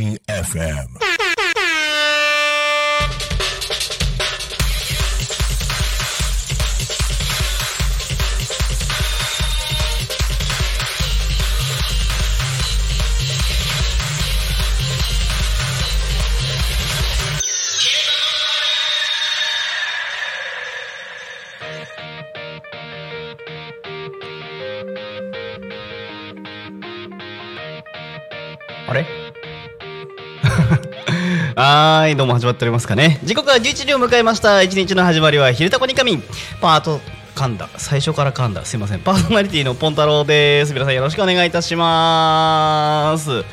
Me FM. はい、どうも始まっておりますかね。時刻は11時を迎えました。一日の始まりは、昼タコニカミン。パート、噛んだ。最初から噛んだ。すいません。パーソナリティのポンタロウです。皆さんよろしくお願いいたします。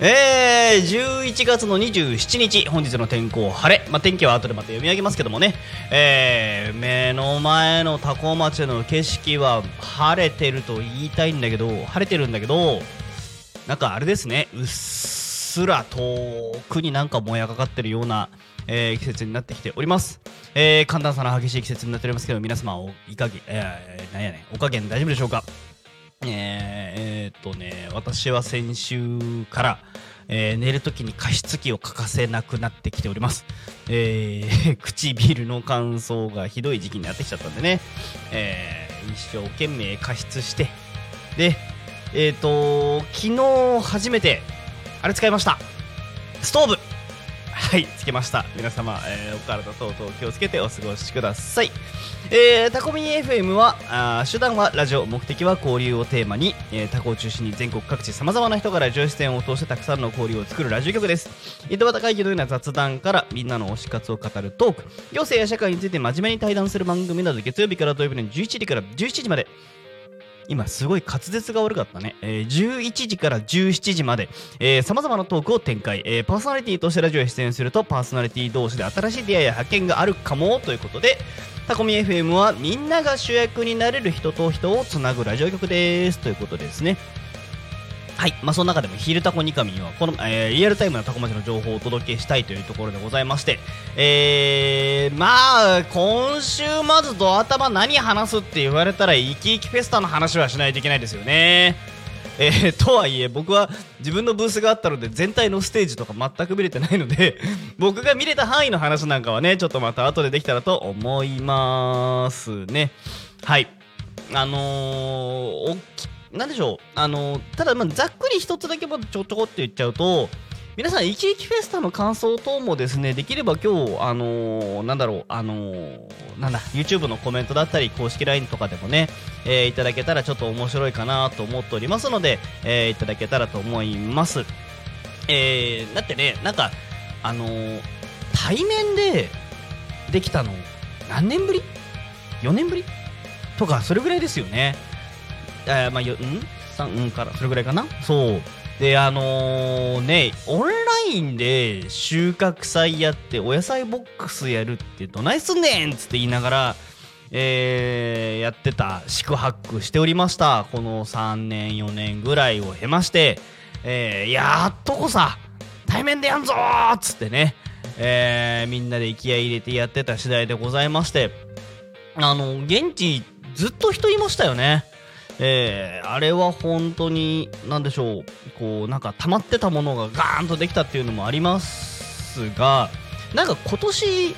えー、11月の27日、本日の天候晴れ。まあ、天気は後でまた読み上げますけどもね。えー、目の前の多古町の景色は晴れてると言いたいんだけど、晴れてるんだけど、なんかあれですね、うっすすら遠くになんかもやがかってるような、えー季節になってきております。えー寒暖差の激しい季節になっておりますけど、皆様おいかげ、えー、なんやねん、お加減大丈夫でしょうか？えーえーっとね、私は先週から、えー寝るときに加湿器を欠かせなくなってきております。えー 唇の乾燥がひどい時期になってきちゃったんでね、えー一生懸命加湿して、で、えっ、と、昨日初めて、あれ使いました。ストーブはい、つけました。皆様、えーお体等々気をつけてお過ごしください。えータコミン FM はあ手段はラジオ目的は交流をテーマに、えータコを中心に全国各地さまざまな人からラジオ出演を通してたくさんの交流を作るラジオ局です井戸端会議のような雑談からみんなの推し活を語るトーク行政や社会について真面目に対談する番組など月曜日から土曜日の11時から17時まで今すごい滑舌が悪かったね、えー11時から17時までさまざまなトークを展開、えーパーソナリティとしてラジオへ出演するとパーソナリティ同士で新しい出会いや発見があるかもということでタコミ FM はみんなが主役になれる人と人をつなぐラジオ局です。ということですね。はい、まあ、その中でもヒルタコニカミンはこの、えーリアルタイムなタコ町の情報をお届けしたいというところでございまして、えー、まあ今週まずドア頭何話すって言われたらイキイキフェスタの話はしないといけないですよね。えーとはいえ僕は自分のブースがあったので全体のステージとか全く見れてないので 僕が見れた範囲の話なんかはねちょっとまた後でできたらと思いますね。はい。あのー、おっきなんでしょうあのただまあざっくり一つだけちょこちょこって言っちゃうと皆さん、イキイキフェスタの感想等もですね、できれば今日、あのーなんだろう、あのーなんだ、YouTube のコメントだったり、公式 LINE とかでもね、えーいただけたらちょっと面白いかなと思っておりますので、えーいただけたらと思います。えーだってね、なんか、あのー対面でできたの、何年ぶり ?4 年ぶり？とか、それぐらいですよね。えーまあ、よ、ん ?3、うんから、それぐらいかな？そう。で、あのーね、オンラインで収穫祭やって、お野菜ボックスやるって、どないすんねんっつって言いながら、えーやってた、宿泊しておりました。この3年、4年ぐらいを経まして、えーやっとこさ、対面でやんぞーっつってね、えーみんなで気合い入れてやってた次第でございまして、あの、現地ずっと人いましたよね。えーあれは本当に、なんでしょう、こう、なんか溜まってたものがガーンとできたっていうのもありますが、なんか今年、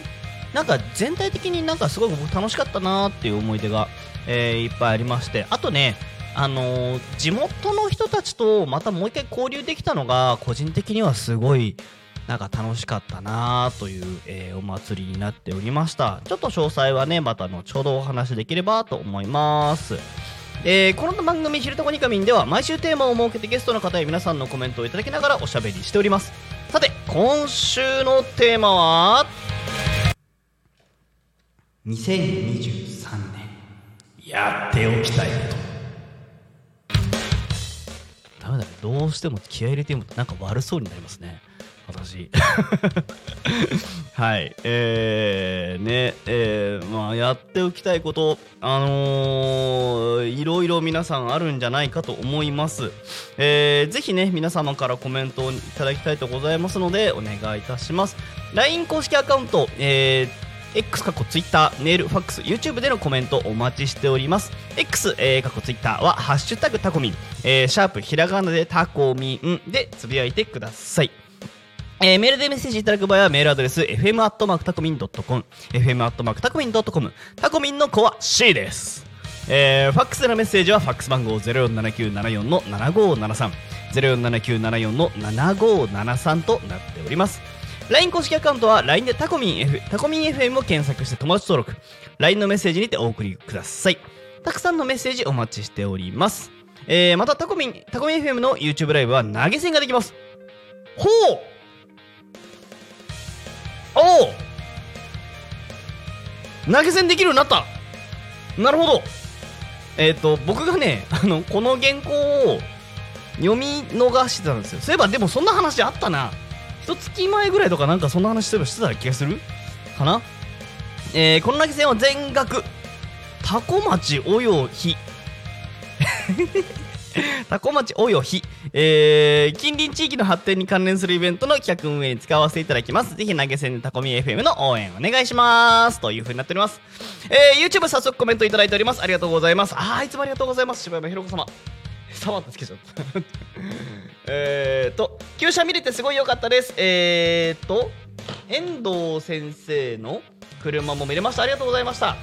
なんか全体的になんかすごい僕楽しかったなーっていう思い出が、えーいっぱいありまして、あとね、あのー地元の人たちとまたもう一回交流できたのが、個人的にはすごい、なんか楽しかったなという、えーお祭りになっておりました。ちょっと詳細はね、また後ほどお話しできればと思います。えーこの番組「ひるとこにかみん」では毎週テーマを設けてゲストの方や皆さんのコメントをいただきながらおしゃべりしております。さて今週のテーマは？2023年。やっておきたいこと。ダメだね。どうしても気合い入れてもなんか悪そうになりますね私 はい。えー、ねえー、まあやっておきたいことあのー、いろいろ皆さんあるんじゃないかと思います。えー、ぜひね皆様からコメントをいただきたいとございますのでお願いいたします。LINE 公式アカウントえー X 過去 Twitter、メール、ファックス、YouTube でのコメントお待ちしております。X、えー、過去 Twitter は、ハッシュタグタコミン、えー、シャープひらがなでタコミンでつぶやいてください。えー、メールでメッセージいただく場合はメールアドレス fm アットマークタコミンドットコム fm アットマークタコミンドットコムタコミンの子は C です。えー、ファックスでのメッセージはファックス番号047974-7573。047974の7573となっております。LINE 公式アカウントは LINE でタコミン F タコミン FM を検索して友達登録 LINE のメッセージにてお送りくださいたくさんのメッセージお待ちしておりますえー、またタコミンタコミン FM の YouTube ライブは投げ銭ができますほうおお投げ銭できるようになった。なるほど。えっ、ー、と僕がね あのこの原稿を読み逃してたんですよ。そういえばでもそんな話あったな。一月前ぐらいとかなんかそんな話してた気がする？かな？えー、この投げ銭は全額。タコ町およひ。タコ町およひ、えー、近隣地域の発展に関連するイベントの企画運営に使わせていただきます。ぜひ投げ銭でタコミ FM の応援お願いします。という風になっております。えー、YouTube 早速コメントいただいております。ありがとうございます。あー、いつもありがとうございます。柴山ひろ子様。様ってつけちゃった。えーと、旧車見れてすごい良かったです。えーと、遠藤先生の車も見れました。ありがとうございました。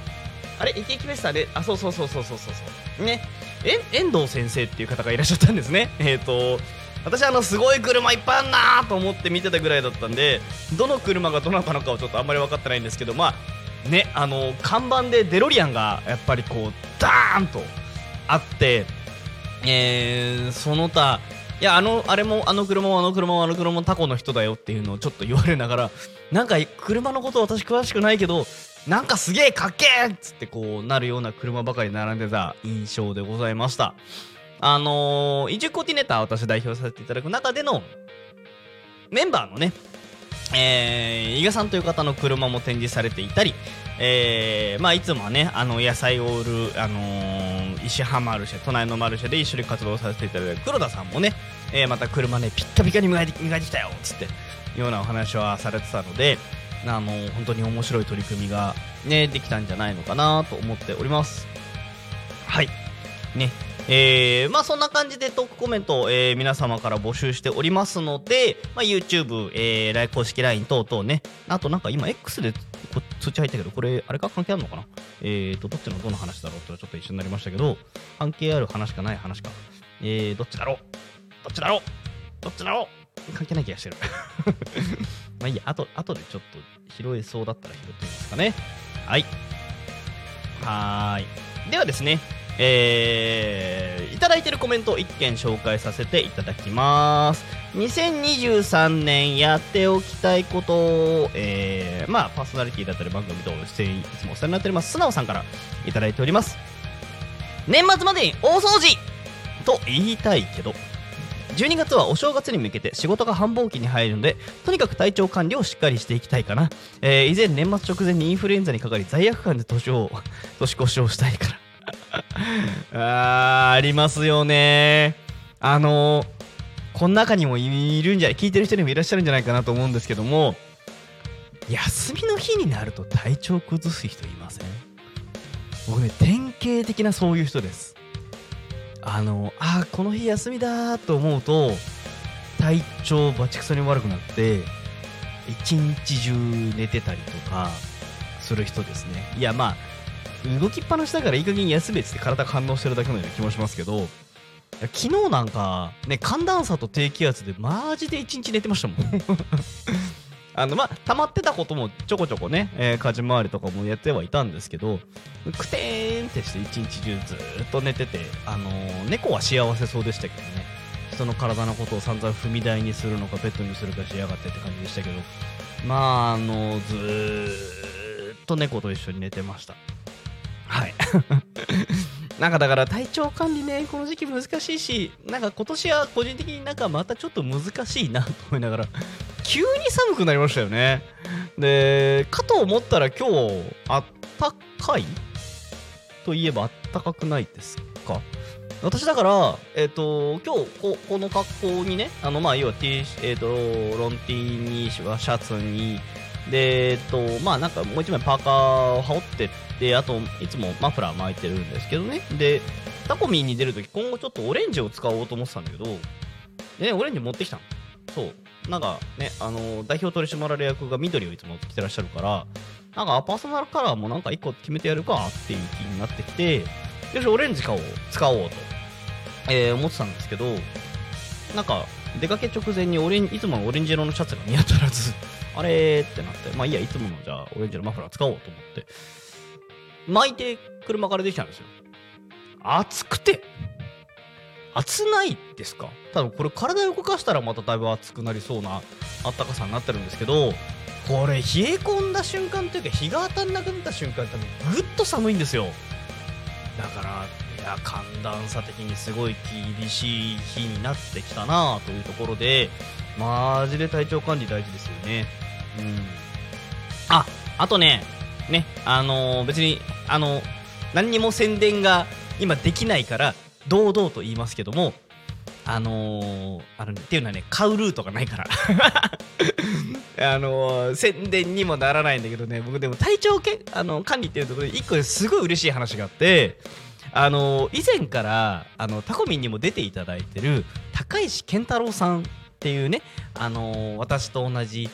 あれ、イケイケフェスタで、あ、そうそうそうそうそうそうそう。ね。え、遠藤先生っていう方がいらっしゃったんですね。えーと、私あのすごい車いっぱいあんなーと思って見てたぐらいだったんでどの車がどなたのかはちょっとあんまり分かってないんですけどまあねあの看板でデロリアンがやっぱりこうダーンとあってえー、その他いやあのあれもあの車もあの車もあの車もタコの人だよっていうのをちょっと言われながらなんか車のこと私詳しくないけどなんかすげえかっけえっつってこうなるような車ばかり並んでた印象でございました。あのー、移住コーディネーター私代表させていただく中でのメンバーのねえー、伊賀さんという方の車も展示されていたり、えーまあ、いつもはねあの野菜を売る、あのー、石浜マルシェ隣のマルシェで一緒に活動させていただいた黒田さんもね、えー、また車ねピッカピカに磨いて磨いてきたよっつってようなお話はされてたのであの、本当に面白い取り組みが、ね、できたんじゃないのかなと思っております。はい。ね。えー、まあそんな感じでトークコメント、えー、皆様から募集しておりますので、まあ、YouTube、えー、公式 LINE 等々ね、あとなんか今 X で通知入ったけど、これ、あれか関係あるのかな？えーと、どっちのどの話だろうとちょっと一緒になりましたけど、関係ある話かない話か。えー、どっちだろう？どっちだろう？どっちだろう？関係ない気がしてる。まあいいや、あと、あとでちょっと拾えそうだったら拾ってみますかね。はい。はーい。ではですね、えー、いただいてるコメントを1件紹介させていただきます。2023年やっておきたいことを、えー、まあ、パーソナリティだったり番組等出演いつもお世話になっております、素直さんからいただいております。年末までに大掃除と言いたいけど、12月はお正月に向けて仕事が繁忙期に入るので、とにかく体調管理をしっかりしていきたいかな。えー、以前年末直前にインフルエンザにかかり罪悪感で年を、年越しをしたいから。あーありますよねあのこの中にもいるんじゃ聞いてる人にもいらっしゃるんじゃないかなと思うんですけども休みの日になると体調崩す人いません？僕ね典型的なそういう人ですあのあこの日休みだと思うと体調バチクソに悪くなって一日中寝てたりとかする人ですね。いやまあ動きっぱなしだからいい加減休めっつって体が反応してるだけのような気もしますけど昨日なんかね寒暖差と低気圧でマジで一日寝てましたもん。あのまあ溜まってたこともちょこちょこね、えー、家事回りとかもやってはいたんですけどくてーんってして一日中ずっと寝ててあのー、猫は幸せそうでしたけどね。人の体のことを散々踏み台にするのかベッドにするかしやがってって感じでしたけどまああのー、ずーっと猫と一緒に寝てました。はい。なんかだから体調管理ねこの時期難しいしなんか今年は個人的になんかまたちょっと難しいなと思いながら。急に寒くなりましたよね。でかと思ったら今日あったかいといえばあったかくないですか？私だから、えっ、と、今日こ、この格好にね、あの、まあ、要は T、えっ、と、ロン T に、シャツに、で、えっ、と、まあ、なんかもう一枚パーカーを羽織ってで、あと、いつもマフラー巻いてるんですけどね。で、タコミンに出るとき、今後ちょっとオレンジを使おうと思ってたんだけど、ね、オレンジ持ってきたの。そう。なんかね、あの、代表取締役が緑をいつも着てらっしゃるから、なんかパーソナルカラーもなんか一個決めてやるかっていう気になってきて、よし、オレンジ買おう、使おうと、えー思ってたんですけど、なんか、出かけ直前にオレンいつものオレンジ色のシャツが見当たらず、あれーってなって、まあいいや、いつものじゃあオレンジのマフラー使おうと思って、巻いて車からできたんですよ。暑くて、暑ないですか？多分これ体を動かしたらまただいぶ暑くなりそうなあったかさになってるんですけど、これ冷え込んだ瞬間というか日が当たんなくなった瞬間多分ぐっと寒いんですよ。だから、いや、寒暖差的にすごい厳しい日になってきたなというところで、マジで体調管理大事ですよね。うん。あ、あとね、ね、あのー別に、あの何にも宣伝が今できないから、堂々と言いますけども、あのーあのね、っていうのはね、買うルートがないから。あのー宣伝にもならないんだけどね、僕でも体調けあの管理っていうところで、一個ですごい嬉しい話があって、あのー以前から、あの、タコミンにも出ていただいてる、高石健太郎さんっていうね、あの私と同じ、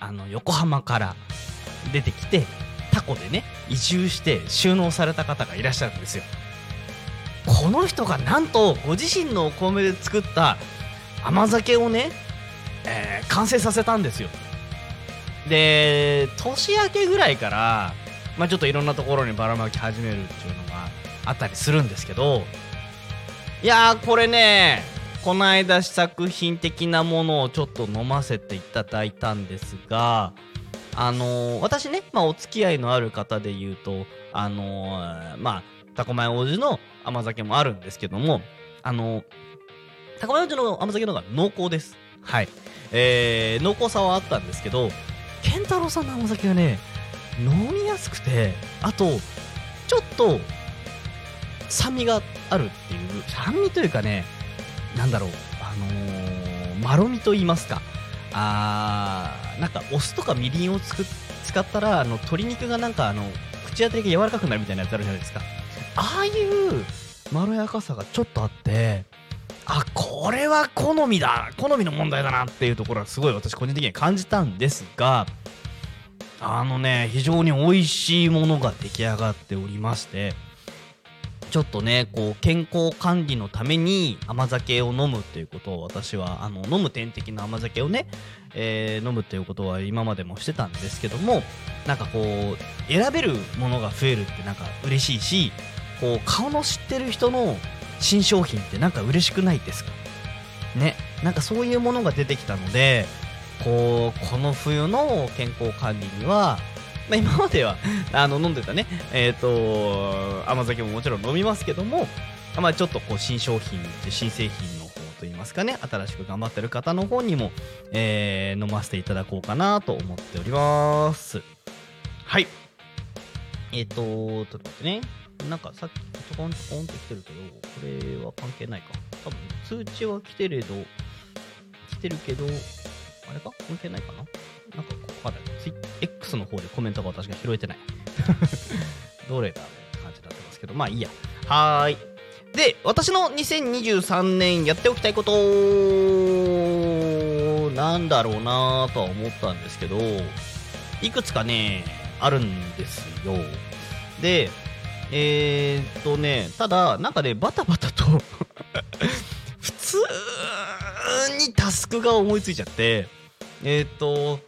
あの、横浜から出てきて、タコでね、移住して収納された方がいらっしゃるんですよ。この人がなんとご自身のお米で作った甘酒をね、えー完成させたんですよで年明けぐらいから、まあ、ちょっといろんなところにばらまき始めるっていうのがあったりするんですけどいやーこれねこの間試作品的なものをちょっと飲ませていただいたんですがあのー私ね、まあ、お付き合いのある方で言うとあのーまあタコマイ王子の甘酒もあるんですけどもあのータコマイ王子の甘酒の方が濃厚です。はい。えー、濃厚さはあったんですけど健太郎さんの甘酒がね飲みやすくてあとちょっと酸味があるっていう酸味というかねなんだろうあのー、まろみと言いますか。あーなんかお酢とかみりんをつく使ったらあの鶏肉がなんかあの口当たりが柔らかくなるみたいなやつあるじゃないですか。ああいうまろやかさがちょっとあってあこれは好みだ好みの問題だなっていうところはすごい私個人的には感じたんですがあのね非常に美味しいものが出来上がっておりましてちょっとねこう健康管理のために甘酒を飲むっていうことを私はあの飲む点滴の甘酒をね、えー飲むっていうことは今までもしてたんですけどもなんかこう選べるものが増えるってなんか嬉しいしこう顔の知ってる人の新商品ってなんか嬉しくないですか？ねなんかそういうものが出てきたのでこうこの冬の健康管理には、まあ、今まではあの飲んでたねえっ、と甘酒ももちろん飲みますけどもまあちょっとこう新商品新製品の方といいますかね新しく頑張ってる方の方にも、えー飲ませていただこうかなと思っております。はい。えっ、とちょっと待ってね。なんかさっきちょこんちょこんって来てるけどこれは関係ないか。多分通知は来てれど来てるけどあれか？関係ないかな？なんかここからツイ X の方でコメントが私が拾えてない。どれだって感じになってますけど。まあいいや。はーい。で私の2023年やっておきたいことなんだろうなとは思ったんですけどいくつかねあるんですよ。でえー、っとねただなんかねバタバタと 普通にタスクが思いついちゃってえー、っと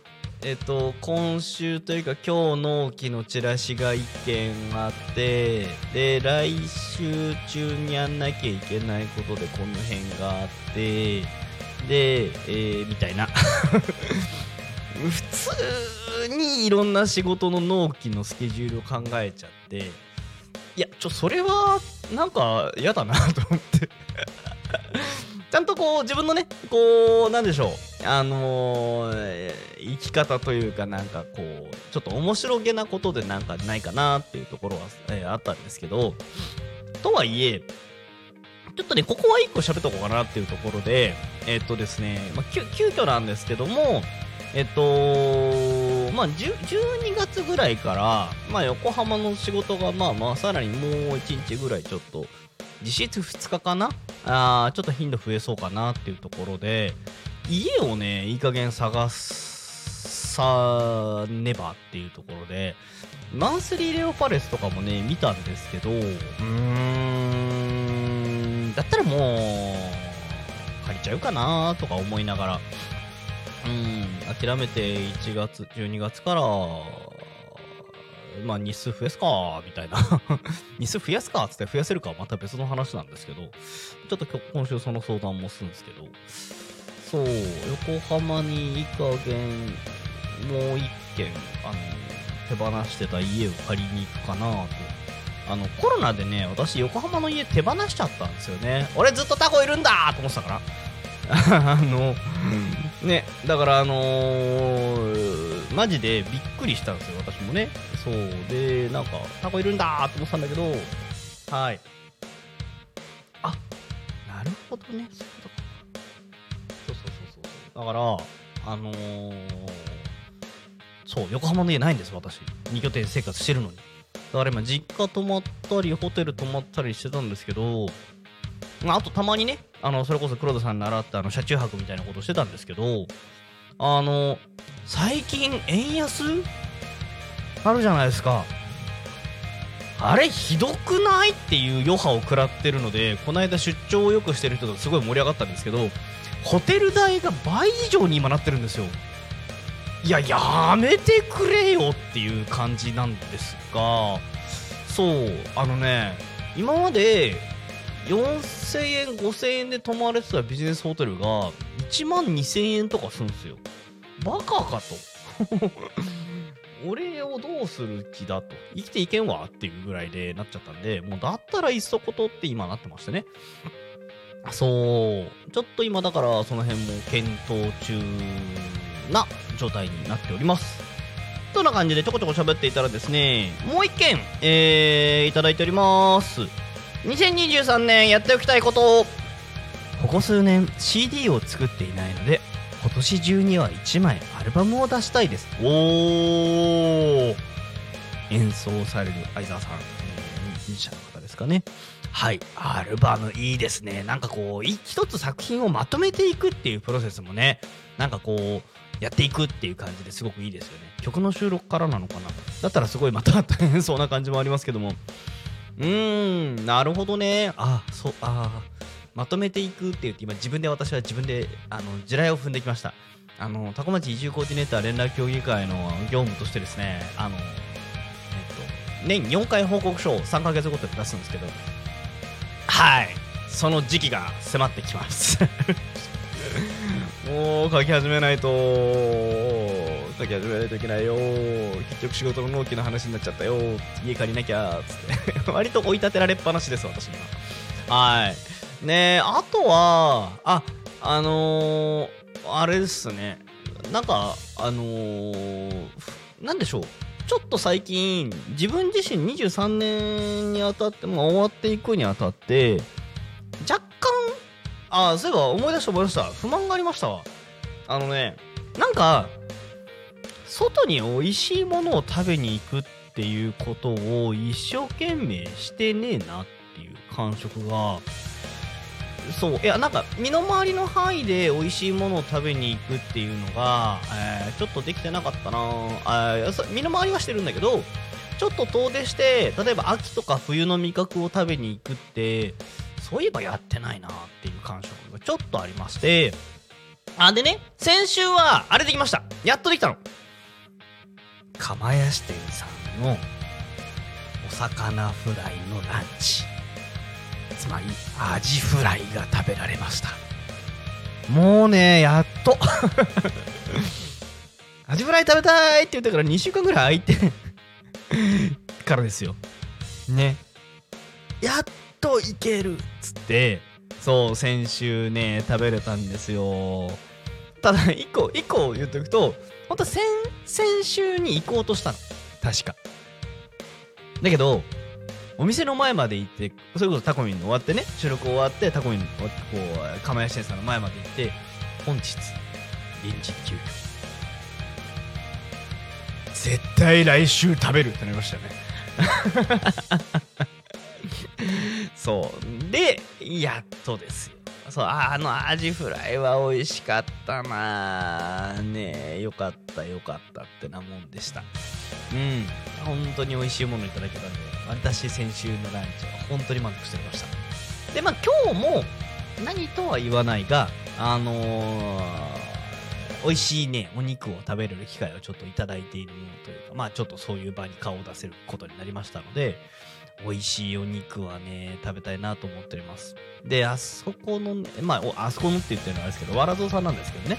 え、っと今週というか今日納期のチラシが1件あってで来週中にやんなきゃいけないことでこの辺があってで、えーみたいな。普通にいろんな仕事の納期のスケジュールを考えちゃっていやちょそれはなんか嫌だなと思って。ちゃんとこう自分のねこうなんでしょうあのー生き方というかなんかこうちょっと面白げなことでなんかないかなっていうところは、えーあったんですけどとはいえちょっとねここは1個喋っとこうかなっていうところでえっとですね、まあ、急急遽なんですけどもえっとまあ10 12月ぐらいから、まあ、横浜の仕事がまあまあさらにもう1日ぐらいちょっと実質2日かな？あーちょっと頻度増えそうかなっていうところで家をねいい加減探さねばっていうところでマンスリーレオパレスとかもね見たんですけどうーんだったらもう借りちゃうかなとか思いながらうん諦めて1月12月からまあ日数増やすかみたいな。日数増やすかっ つって増やせるかはまた別の話なんですけどちょっと今今週その相談もするんですけど。そう横浜にいい加減もう一軒あの手放してた家を借りに行くかなと。あのコロナでね私横浜の家手放しちゃったんですよね。俺ずっとタコいるんだと思ってたから。あのねだからあのーマジでびっくりしたんですよ私もねそうでなんかタコいるんだと思ってたんだけどはい。あなるほどね。そういうそうそうそうそう。だからあのーそう横浜の家ないんです私。2拠点生活してるのに。だから今実家泊まったりホテル泊まったりしてたんですけどまあとたまにねあのそれこそ黒田さん習ったあの車中泊みたいなことしてたんですけどあの最近円安あるじゃないですか。あれひどくないっていう余波を食らってるのでこの間出張をよくしてる人とすごい盛り上がったんですけどホテル代が倍以上に今なってるんですよ。いややめてくれよっていう感じなんですがそうあのね今まで4000円5000円で泊まれてたビジネスホテルが1万2000円とかするんですよ。バカかと。俺をどうする気だと。生きていけんわっていうぐらいでなっちゃったんでもうだったらいっそことって今なってましてね。そう。ちょっと今だからその辺も検討中な状態になっております。とな感じでちょこちょこ喋っていたらですねもう一件えー、いただいております。2023年やっておきたいこと。ここ数年 CD を作っていないので今年中には1枚アルバムを出したいです。おー。演奏される相沢さん、えーミュージシャンの方ですかね。はい。アルバムいいですね。なんかこうい一つ作品をまとめていくっていうプロセスもねなんかこうやっていくっていう感じですごくいいですよね。曲の収録からなのかな。だったらすごいまた大変そうな感じもありますけども。うーんなるほどね。あそうあまとめていくって言って今自分で私は自分であの地雷を踏んできました。あのタコ町移住コーディネーター連絡協議会の業務としてですねあのえっと年4回報告書を3ヶ月ごとに出すんですけどはい。その時期が迫ってきます。もう書き始めないと。書き始めないといけないよ。結局仕事の納期の話になっちゃったよ。家借りなきゃっつって。割と追い立てられっぱなしです私今はい。ねあとはああのー、あれですね。なんかあのー、なんでしょう。ちょっと最近自分自身23年にあたって、まあ、終わっていくにあたって若干あそういえば思い出した思い出した。不満がありましたわ。あのねなんか外に美味しいものを食べに行くっていうことを一生懸命してねえなっていう感触がそういやなんか身の回りの範囲で美味しいものを食べに行くっていうのが、えーちょっとできてなかったな。あ身の回りはしてるんだけどちょっと遠出して例えば秋とか冬の味覚を食べに行くってそういえばやってないなっていう感触がちょっとありまして。あでね先週はあれできました。やっとできたの。釜屋支店さんのお魚フライのランチ。つまりアジフライが食べられました。もうねやっと。アジフライ食べたいって言ってから2週間ぐらい空いて からですよ。ね。やっといけるっつってそう先週ね食べれたんですよ。ただ一個一個言っておくと本当は先先週に行こうとしたの。確か。だけどお店の前まで行ってそれこそタコミンの終わってね収録終わってタコミンの終わってこう釜屋支店さんの前まで行って本日臨時休業絶対来週食べるってなりましたよね。そう。でやっとですよ。そうああのアジフライは美味しかったなねえよかったよかったってなもんでした。うん。本当に美味しいものいただけたんで私先週のランチは本当に満足しておりました。でまあ今日も何とは言わないがあのー美味しいねお肉を食べれる機会をちょっといただいているものというかまあちょっとそういう場に顔を出せることになりましたので美味しいお肉はね食べたいなと思っております。であそこのまああそこのって言ってるのはあれですけどわらぞうさんなんですけどね。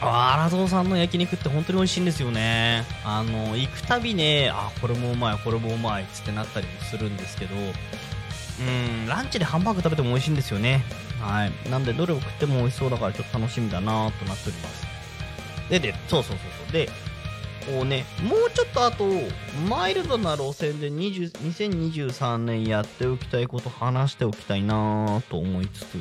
わらぞうさんの焼肉って本当に美味しいんですよね。あの行くたびねあこれもうまいこれもうまいっつってなったりもするんですけどうんランチでハンバーグ食べても美味しいんですよね。はい。なんでどれを食っても美味しそうだからちょっと楽しみだなとなっております。ででそうそうそうそう。でこうねもうちょっとあとマイルドな路線で20 2023年やっておきたいこと話しておきたいなと思いつつ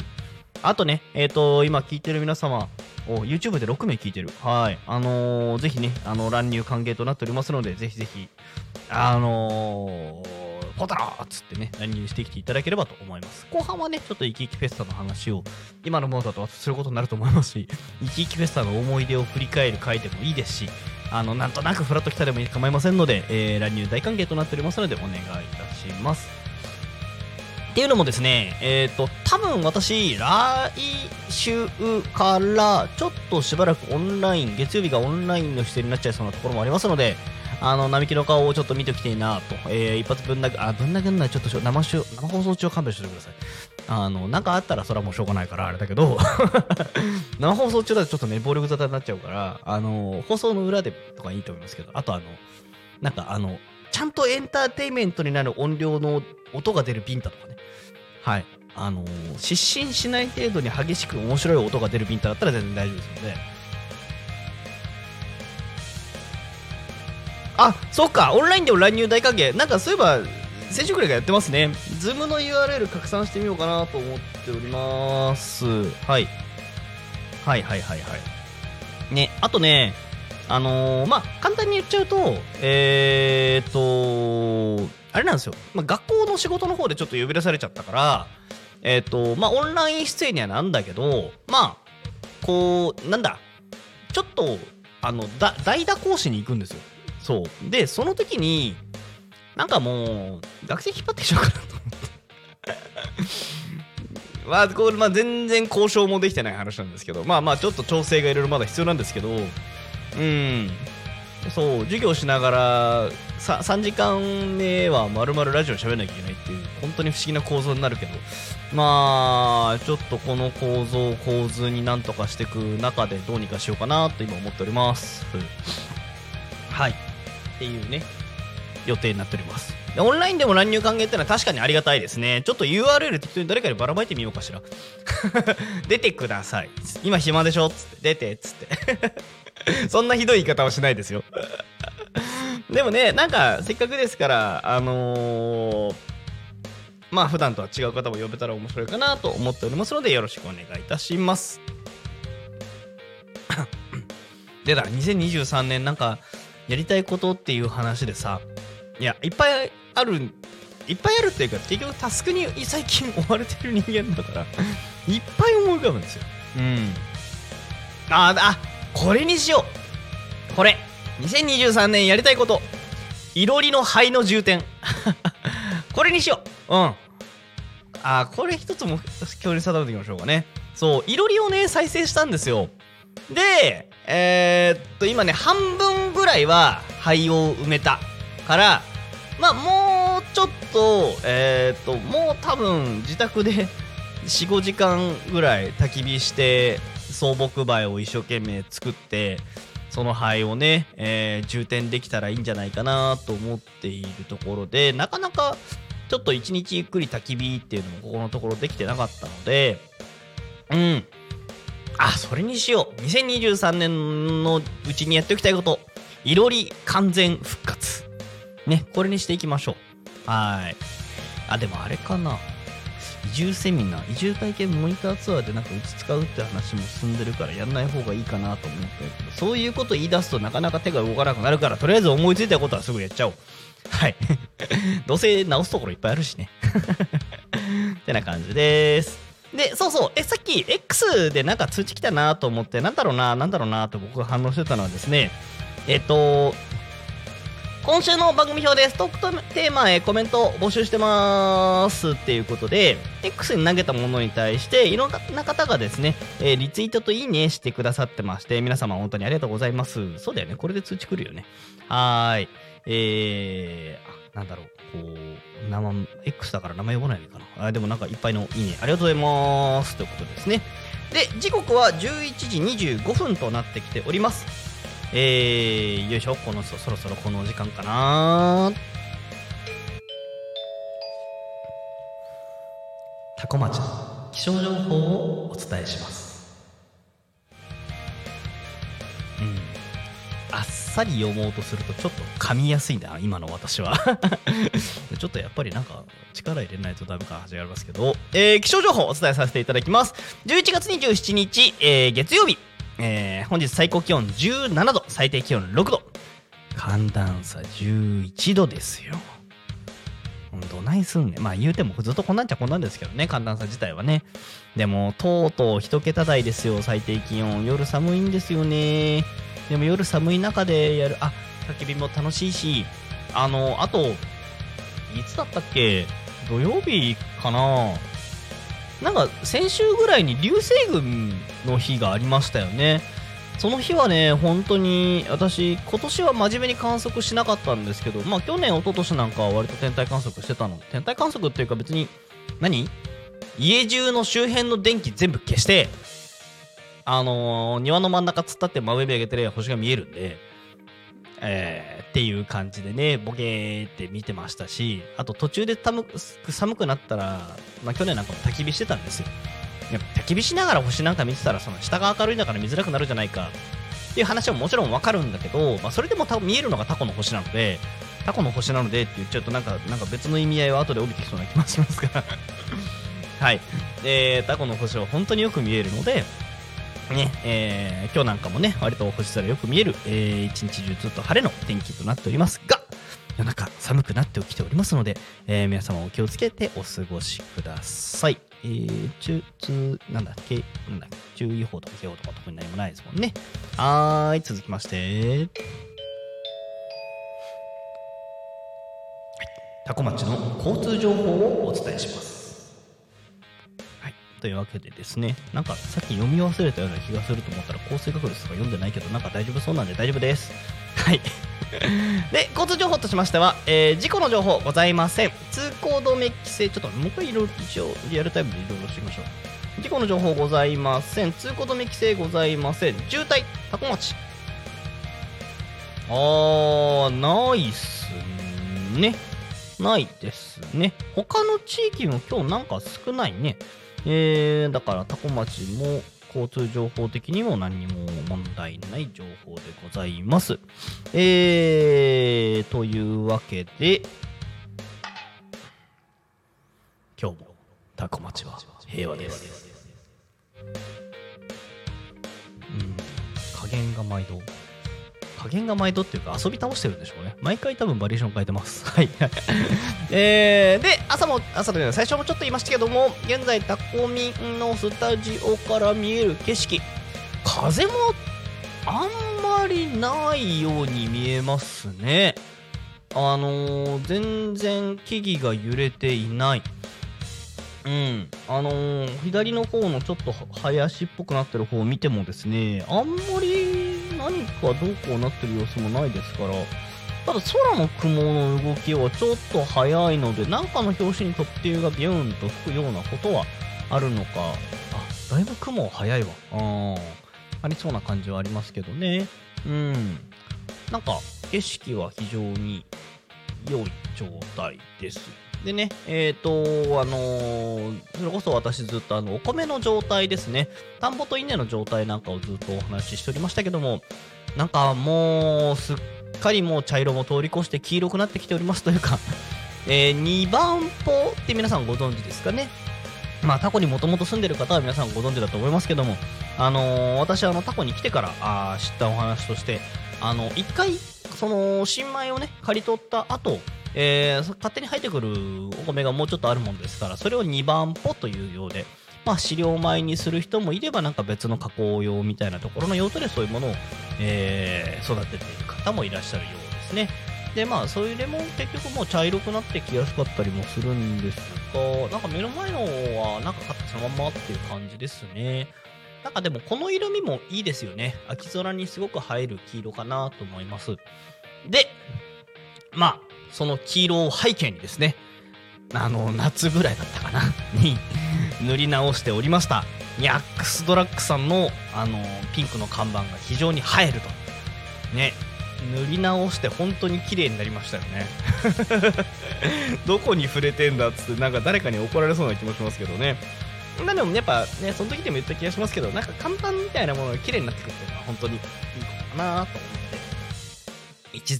あとねえっ、と今聞いてる皆様お YouTube で6名聞いてるはいあのーぜひねあの乱入歓迎となっておりますのでぜひぜひあのーポタラーっつってね、乱入してきていただければと思います。後半はね、ちょっとイキイキフェスタの話を、今のものだとすることになると思いますし、イキイキフェスタの思い出を振り返る回でもいいですし、あの、なんとなくフラッと来たでも構いませんので、えー、乱入大歓迎となっておりますので、お願いいたします。っていうのもですね、えっ、と、多分私、来週から、ちょっとしばらくオンライン、月曜日がオンラインの出演になっちゃいそうなところもありますので、あの、並木の顔をちょっと見ておきたいなと、えー、一発ぶん殴、あ、ぶん殴んない、ちょっと生生放送中は勘弁しててください。あの、なんかあったらそれはもうしょうがないから、あれだけど、生放送中だとちょっとね、暴力沙汰になっちゃうから、あの、放送の裏でとかいいと思いますけど、あとあの、なんかあの、ちゃんとエンターテイメントになる音量の音が出るビンタとかね。はい。あの失神しない程度に激しく面白い音が出るビンタだったら全然大丈夫ですので。あ、そうか、オンラインでも乱入大歓迎。なんかそういえば、先週くらいがやってますね。 Zoom の URL 拡散してみようかなと思っております。はい。はいはいはいはい。ね、あとね、あのーまあ、簡単に言っちゃうと、えーっと、あれなんですよ。まあ、学校の仕事の方でちょっと呼び出されちゃったから、えーっと、まあ、オンライン出演にはなんだけど、まあ、こう、なんだ、ちょっと、あの、だ代打講師に行くんですよ。そう。で、その時に、なんかもう、学生引っ張ってきちゃうかなと思って。まあ、これ、まあ、全然交渉もできてない話なんですけど、まあまあ、ちょっと調整がいろいろまだ必要なんですけど、うん。そう、授業しながら、さ3時間目はまるまるラジオ喋らなきゃいけないっていう、本当に不思議な構造になるけど、まあ、ちょっとこの構造、構図になんとかしていく中でどうにかしようかなと今思っております。はい。っていうね、予定になっております。でオンラインでも乱入歓迎ってのは確かにありがたいですね。ちょっと URL 適当に誰かにばらまいてみようかしら。出てください。今暇でしょつって。出てっつって。そんなひどい言い方はしないですよ。でもね、なんかせっかくですから、あのーまあ普段とは違う方も呼べたら面白いかなと思っておりますのでよろしくお願いいたします。でだ、2023年なんかやりたいことっていう話でさ、いや、いっぱいある、いっぱいあるっていうか、結局タスクに最近追われてる人間だから、いっぱい思い浮かぶんですよ。うん。あ、あ、これにしようこれ !2023 年やりたいこといろりの肺の充填 これにしよううん。あ、これ一つも今日に定めていきましょうかね。そう、いろりをね、再生したんですよ。で、えーっと、今ね、半分ぐらいは肺を埋めたから、まあ、もうちょっと、えーっと、もう多分自宅で4、5時間ぐらい焚き火して、草木灰を一生懸命作って、その灰をね、えー充填できたらいいんじゃないかなと思っているところで、なかなかちょっと一日ゆっくり焚き火っていうのもここのところできてなかったので、うん。あ、それにしよう。2023年のうちにやっておきたいこと。いろり完全復活。ね、これにしていきましょう。はい。あ、でもあれかな。移住セミナー、移住体験モニターツアーでなんかうち使うって話も進んでるからやんない方がいいかなと思って、そういうこと言い出すとなかなか手が動かなくなるから、とりあえず思いついたことはすぐやっちゃおう。はい。どうせ直すところいっぱいあるしね。ってな感じです。で、そうそう、え、さっき X でなんか通知来たなと思って、なんだろうな、なんだろうなと僕が反応してたのはですね、えっと、今週の番組表でストックとテーマへコメントを募集してますっていうことで、X に投げたものに対して、いろんな方がですね、えーリツイートといいねしてくださってまして、皆様本当にありがとうございます。そうだよね、これで通知来るよね。はーい。えー、あなんだろう、こう、生、X だから名前呼ばないのかな。あ、でもなんかいっぱいのいいね、ありがとうございます。ということですね。で、時刻は11時25分となってきております。えー、よいしょ、このそそろそろこの時間かな。タコ町の気象情報をお伝えします。うん。あっさり読もうとするとちょっと噛みやすいな、今の私は。ちょっとやっぱりなんか力入れないとダメか始まりますけど、えー、気象情報をお伝えさせていただきます。11月27日、えー、月曜日、えー本日最高気温17度、最低気温6度。寒暖差11度ですよ。どないすんね。まあ言うてもずっとこんなんちゃこんなんですけどね、寒暖差自体はね。でも、とうとう一桁台ですよ、最低気温。夜寒いんですよね。でも夜寒い中でやる、あ、焚き火も楽しいし、あの、あと、いつだったっけ？土曜日かな？なんか先週ぐらいに流星群の日がありましたよね。その日はね、本当に私、今年は真面目に観測しなかったんですけど、まあ去年、一昨年なんかは割と天体観測してたの。天体観測っていうか別に、何？家中の周辺の電気全部消して、あのー庭の真ん中突っ立って真上見上げてりゃ星が見えるんで、えーっていう感じでね、ボケーって見てましたし、あと途中で寒くなったら、まあ去年なんかも焚き火してたんですよ。や焚き火しながら星なんか見てたら、その下が明るいんだから見づらくなるじゃないかっていう話はもちろんわかるんだけど、まあそれでも見えるのがタコの星なので、タコの星なのでって言っちゃうとなんか、なんか別の意味合いは後で降りてきそうな気もしますから。はい。えー、タコの星は本当によく見えるので、ね、えー今日なんかもね、割と星空よく見える、えー一日中ずっと晴れの天気となっておりますが、夜中寒くなってきておりますので、えー皆様お気をつけてお過ごしください。えー、中、通、なんだっけ、なんだっけ、注意報とか警報とか特に何もないですもんね。はーい、続きまして、タコ町の交通情報をお伝えします。というわけでですね、なんかさっき読み忘れたような気がすると思ったら降水確率とか読んでないけど、なんか大丈夫そうなんで大丈夫です。はい。で、交通情報としましては、えー事故の情報ございません。通行止め規制、ちょっともう一回いろいろ一応リアルタイムでいろいろしてみましょう。事故の情報ございません。通行止め規制ございません。渋滞、タコ町。あー、ないっすね。ないですね。他の地域も今日なんか少ないね。えー、だからタコ町も交通情報的にも何にも問題ない情報でございます。えー、というわけで、今日もタコ町は平和です。うん、加減が毎度。加減が毎度っていうか遊び倒してるんでしょうね。毎回多分バリエーション変えてます。はい。えー、で、朝も、朝というか最初もちょっと言いましたけども、現在タコミンのスタジオから見える景色、風もあんまりないように見えますね。あのー全然木々が揺れていない。うん、あのー左の方のちょっと林っぽくなってる方を見てもですね、あんまり何かどうこうなってる様子もないですから、ただ空の雲の動きはちょっと速いので、なんかの拍子に突風がビューンと吹くようなことはあるのか、あ、だいぶ雲は速いわ。あありそうな感じはありますけどね。うん。なんか景色は非常に良い状態ですでね、えっ、と、あのーそれこそ私ずっとあの、お米の状態ですね。田んぼと稲の状態なんかをずっとお話ししておりましたけども、なんかもう、すっかりもう茶色も通り越して黄色くなってきておりますというか、えー、2番穂って皆さんご存知ですかね。まあ、タコにもともと住んでる方は皆さんご存知だと思いますけども、あの私あのタコに来てからあ知ったお話として、あの、一回、その、新米をね、刈り取った後、えー勝手に生えてくるお米がもうちょっとあるもんですから、それを2番穂というようで、まあ、飼料米にする人もいれば、なんか別の加工用みたいなところの用途でそういうものを、えー育てている方もいらっしゃるようですね。で、まあ、そういうレモン結局もう茶色くなってきやすかったりもするんですが、なんか目の前のは、なんか買ってそのままっていう感じですね。なんかでもこの色味もいいですよね。秋空にすごく映える黄色かなと思います。で、まあ、その黄色を背景にですね、あの、夏ぐらいだったかな に塗り直しておりました。ニャックスドラッグさんの、あの、ピンクの看板が非常に映えると。ね。塗り直して本当に綺麗になりましたよね。どこに触れてんだっつって、なんか誰かに怒られそうな気もしますけどね。まあでもやっぱね、その時でも言った気がしますけど、なんか看板みたいなものが綺麗になってくるっていうのは本当にいいことかなと思って。一、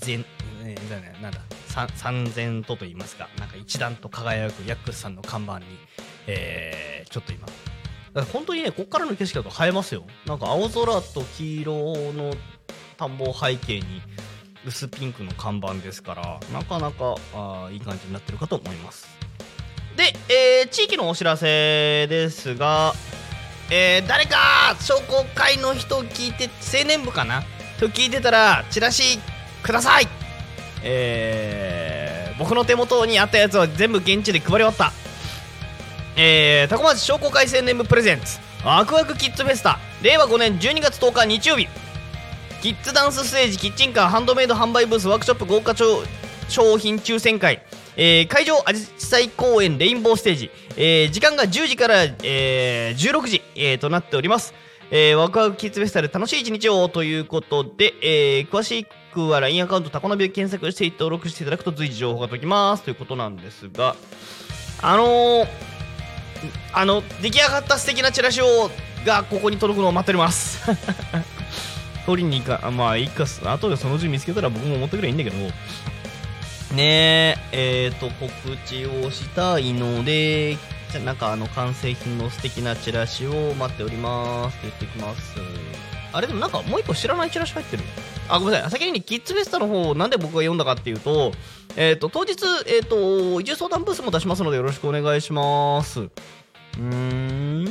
えーだねなんだ、三三千とと言いますか、なんか一段と輝くヤックスさんの看板に、えー、ちょっと今、本当にね、こっからの景色だと映えますよ。なんか青空と黄色の田んぼを背景に、薄ピンクの看板ですから、なかなかあいい感じになってるかと思います。で、えー地域のお知らせですが、えー誰か商工会の人聞いて青年部かな？と聞いてたらチラシくださいえー僕の手元にあったやつは全部現地で配り終わった。えー、タコ町商工会青年部プレゼンツ。ワクワクキッズフェスタ。令和5年12月10日日曜日。キッズダンスステージキッチンカーハンドメイド販売ブースワークショップ豪華商品抽選会、えー会場あじさい公園レインボーステージ、えー時間が10時から、えー16時、えーとなっております。えーワクワクキッズフェスタで楽しい一日をということで、えー詳しいくは LINE アカウントタコナビを検索して登録していただくと随時情報が届きます。ということなんですがあのーあの出来上がった素敵なチラシをがここに届くのを待っております。取りに行かまあいいか後でそのうち見つけたら僕も持ってくればいいんだけどねええー、と告知をしたいのでじゃなんかあの完成品の素敵なチラシを待っております。って言ってきます。あれでもなんかもう一個知らないチラシ入ってる。あごめんなさい。先にキッズフェスタの方なんで僕が読んだかっていうとえっ、と当日えっ、と移住相談ブースも出しますのでよろしくお願いします。うーん。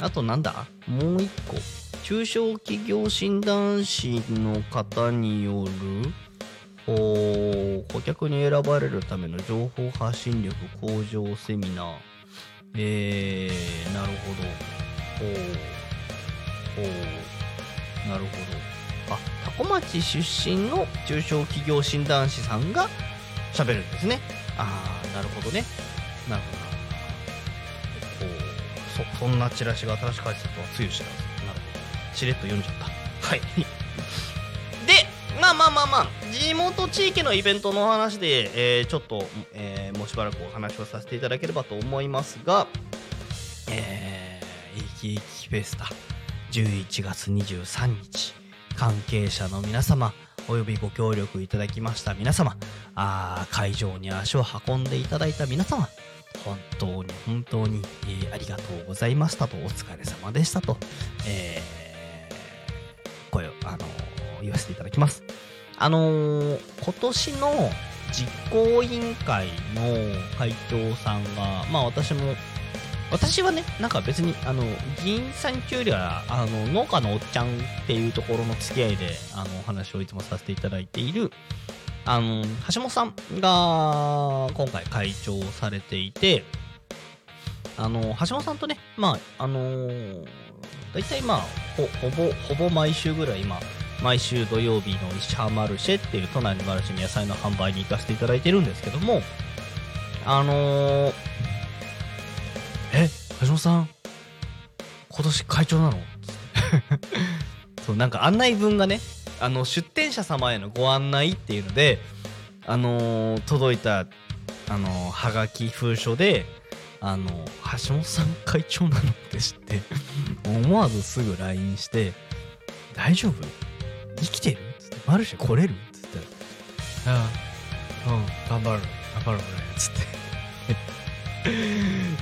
あとなんだ？もう一個。中小企業診断士の方によるお顧客に選ばれるための情報発信力向上セミナー。えー、なるほど。ほうほうなるほど。あ多古町出身の中小企業診断士さんが喋るんですね。ああなるほどね。なるほど。なるほどほうそそんなチラシが新しく書いてたとはつゆ知らず。なるほど。しれっと読んじゃった。はい。でまあまあまあまあ地元地域のイベントのお話で、えーちょっと、えーもうしばらくお話をさせていただければと思いますがえー、生き生きフェスタ11月23日。関係者の皆様およびご協力いただきました皆様あ会場に足を運んでいただいた皆様本当に本当に、えーありがとうございましたとお疲れ様でしたと、えー声を、あのー言わせていただきます。あの今年の実行委員会の会長さんがまあ私も私はね、なんか別に、あの、議員さんというよりは、あの、農家のおっちゃんっていうところの付き合いで、あの、お話をいつもさせていただいている、あの、橋本さんが、今回会長をされていて、あの、橋本さんとね、まあ、あのー大体まあ、ほ、ほぼ、ほぼ毎週ぐらい、今、毎週土曜日の石浜マルシェっていう都内のマルシェに野菜の販売に行かせていただいてるんですけども、あのーえ橋本さん今年会長なの？つってそうなんか案内文がねあの出店者様へのご案内っていうのであのー届いたあのはがき封書であの橋本さん会長なのって知って思わずすぐ LINE して「大丈夫？生きてる?」っつって「マルシェ来れる?」っつって「ああうん頑張る頑張る俺」っつっ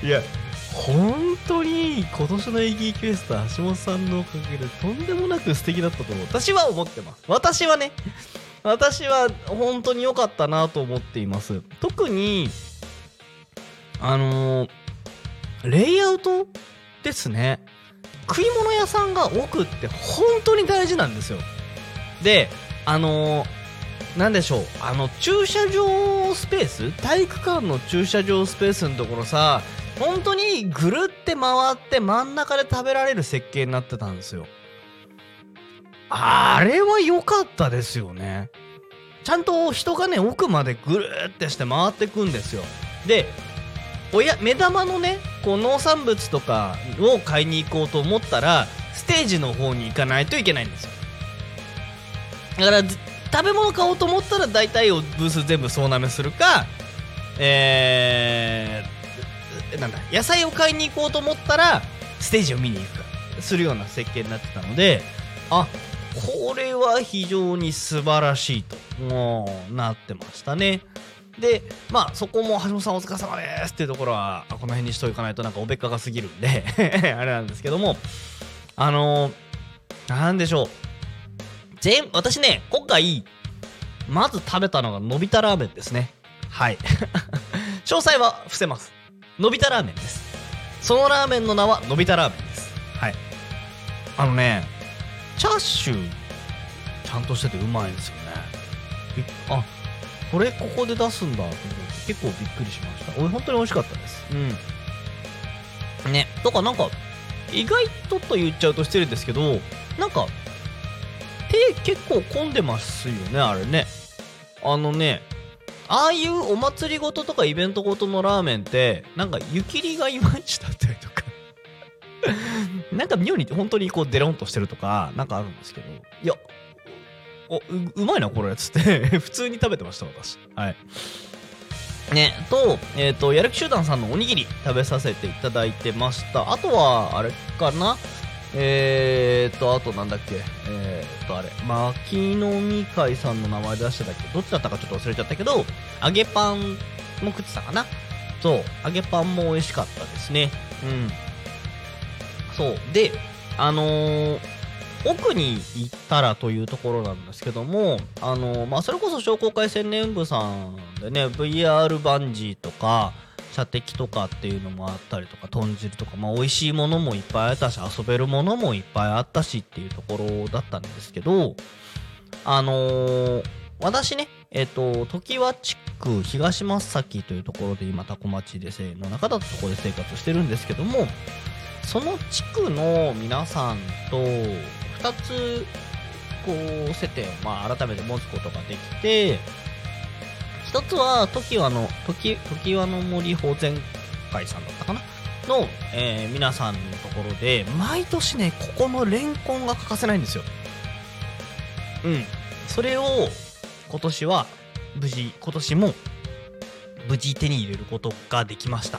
て いや本当に今年のイギークエスト橋本さんのおかげでとんでもなく素敵だったと思う。私は思ってます。私はね。私は本当に良かったなと思っています。特にあのーレイアウトですね。食い物屋さんが奥って本当に大事なんですよ。であのーなんでしょう。あの駐車場スペース？体育館の駐車場スペースのところさ本当にぐるって回って真ん中で食べられる設計になってたんですよ。あれは良かったですよね。ちゃんと人がね奥までぐるってして回ってくんですよ。でおや目玉のねこう農産物とかを買いに行こうと思ったらステージの方に行かないといけないんですよ。だから食べ物買おうと思ったら大体をブース全部総なめするかえー、なんだ野菜を買いに行こうと思ったらステージを見に行くかするような設計になってたのであこれは非常に素晴らしいともうなってましたね。でまあそこも橋本さんお疲れ様ですっていうところはこの辺にしといかないとなんかおべっかが過ぎるんで あれなんですけどもあのー、なんでしょう。全私ね今回まず食べたのがのび太ラーメンですね。はい。詳細は伏せます。のび太ラーメンです。そのラーメンの名はのび太ラーメンです。はい。あのねチャーシューちゃんとしててうまいんですよね。びあこれここで出すんだ。と思って結構びっくりしました。おい本当に美味しかったです。うん。ね。とかなんか意外とと言っちゃうと失礼ですけどなんか手結構混んでますよねあれね。あのねああいうお祭りごととかイベントごとのラーメンってなんか湯切りがいまいちだったりとか。なんか妙に本当にこうデロンとしてるとかなんかあるんですけど。いやおううまいなこれっつって。普通に食べてました私。はい。ねとえっ、とやる気集団さんのおにぎり食べさせていただいてました。あとはあれかな？えー、っと、あとなんだっけ、えー、っと、あれ、牧野みかいさんの名前出してたっけ？どっちだったかちょっと忘れちゃったけど、揚げパンも食ってたかな？そう、揚げパンも美味しかったですね。うん。そう。で、あのー奥に行ったらというところなんですけども、あのまあ、それこそ商工会青年部さんでね、VR バンジーとか、射的とかっていうのもあったりとか豚汁とか、まあ、美味しいものもいっぱいあったし遊べるものもいっぱいあったしっていうところだったんですけどあのー私ねえっ、と常盤地区東松崎というところで今多古町でせの中だとそこで生活してるんですけどもその地区の皆さんと2つこう接点をまあ改めて持つことができて一つは、時はの、時、時はの森保全会さんだったかな？の、えー皆さんのところで、毎年ね、ここのレンコンが欠かせないんですよ。うん。それを、今年は、無事、今年も、無事手に入れることができました。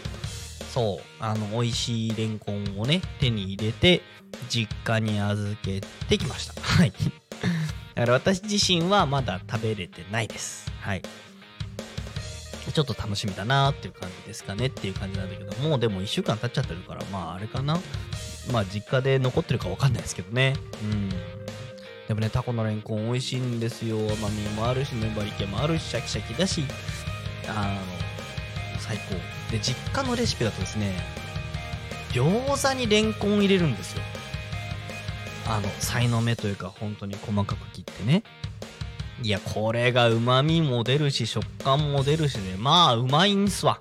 そう、あの、美味しいレンコンをね、手に入れて、実家に預けてきました。はい。だから私自身はまだ食べれてないです。はい。ちょっと楽しみだなっていう感じですかねっていう感じなんだけどもうでも1週間経っちゃってるからまああれかな。まあ実家で残ってるかわかんないですけどね。うん。でもねタコのレンコン美味しいんですよ。甘みもあるし粘り気もあるしシャキシャキだし。あの最高。で実家のレシピだとですね餃子にレンコン入れるんですよ。あのさいの目というか本当に細かく切ってね。いや、これが旨味も出るし、食感も出るしね、まあ、うまいんすわ。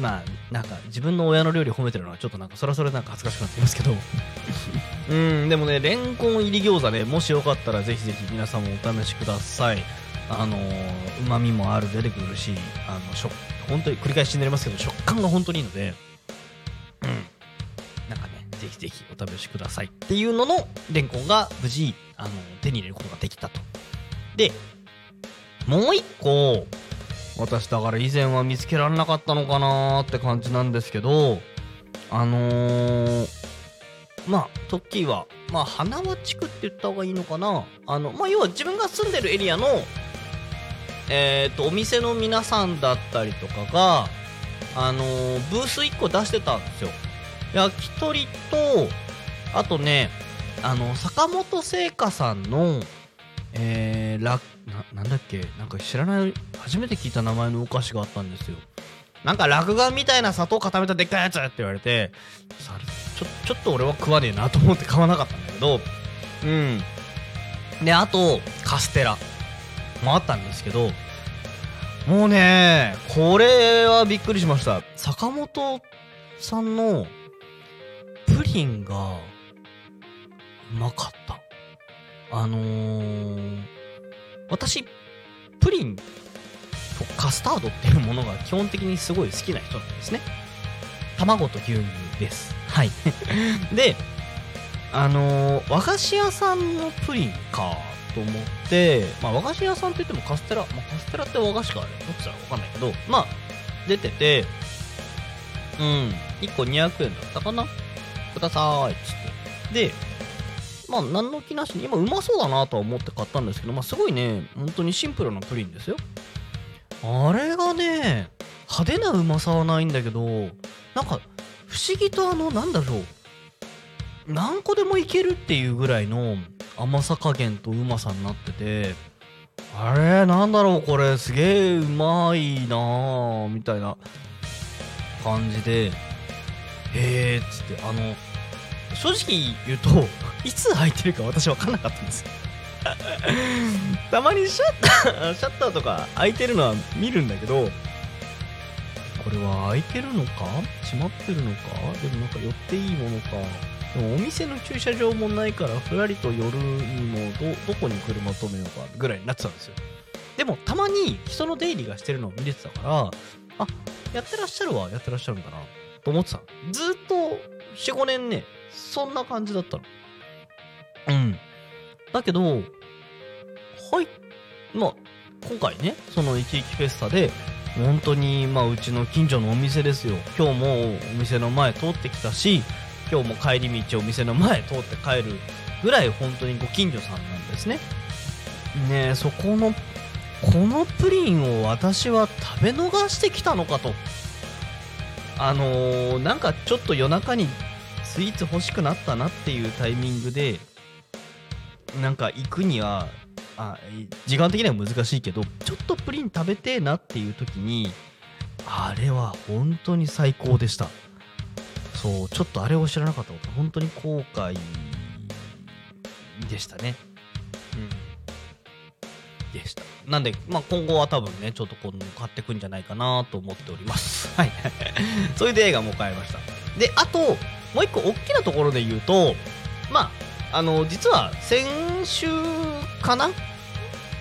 まあ、なんか、自分の親の料理褒めてるのは、ちょっとなんか、それはそれなんか恥ずかしくなってきますけど。うん、でもね、レンコン入り餃子ね、もしよかったら、ぜひぜひ皆さんもお試しください。あのー、旨味もある、出てくるし、あの、食、本当に繰り返しになりますけど、食感が本当にいいので、うん。なんかね、ぜひぜひお試しくださいっていうのの、レンコンが無事、あの、手に入れることができたと。で、もう一個、私だから以前は見つけられなかったのかなーって感じなんですけどあのー、まあトッキーはまあ花輪地区って言った方がいいのかな。あのまあ要は自分が住んでるエリアのえっ、とお店の皆さんだったりとかがあのーブース1個出してたんですよ。焼き鳥とあとねあの坂本製菓さんのえー、ラななんだっけ？なんか知らない初めて聞いた名前のお菓子があったんですよ。なんか落眼みたいな砂糖固めたでっかいやつって言われてちょちょっと俺は食わねえなと思って買わなかったんだけどうん。であとカステラもあったんですけどもうねこれはびっくりしました。坂本さんのプリンがうまかった。あのー、私プリンとカスタードっていうものが基本的にすごい好きな人なんですね。卵と牛乳です。はい。であのー和菓子屋さんのプリンかと思って、まあ、和菓子屋さんって言ってもカステラ、まあ、カステラって和菓子かあれどっちだか分かんないけどまあ出ててうん1個200円だったかな。くださーいっつって。でまあ何の気なしに今うまそうだなとは思って買ったんですけどまあすごいね本当にシンプルなプリンですよ。あれがね派手なうまさはないんだけどなんか不思議とあのなんだろう何個でもいけるっていうぐらいの甘さ加減とうまさになっててあれなんだろうこれすげえうまいなあみたいな感じでへえっつってあの正直言うと いつ空いてるか私分かんなかったんです たまにシャッター シャッターとか開いてるのは見るんだけどこれは開いてるのか？閉まってるのか？でもなんか寄っていいものか？でもお店の駐車場もないからふらりと寄るにもどどこに車止めようか？ぐらいになってたんですよ。でもたまに人の出入りがしてるのを見れてたからあやってらっしゃるわやってらっしゃるんだな。と思ってたの。ずっと45年ねそんな感じだったの。うん。だけどはいまあ今回ねそのイキイキフェスタで本当にまあうちの近所のお店ですよ。今日もお店の前通ってきたし今日も帰り道お店の前通って帰るぐらい本当にご近所さんなんですね。ねえそこのこのプリンを私は食べ逃してきたのかとあのーなんかちょっと夜中にスイーツ欲しくなったなっていうタイミングでなんか行くにはあ時間的には難しいけどちょっとプリン食べてえなっていう時にあれは本当に最高でした。そうちょっとあれを知らなかったこと。本当に後悔でしたね。うん。でした。なんで、まあ、今後は多分ねちょっとこの買ってくんじゃないかなと思っております。はい。それで映画も買いました。であともう一個大きなところで言うとまああの実は先週かな？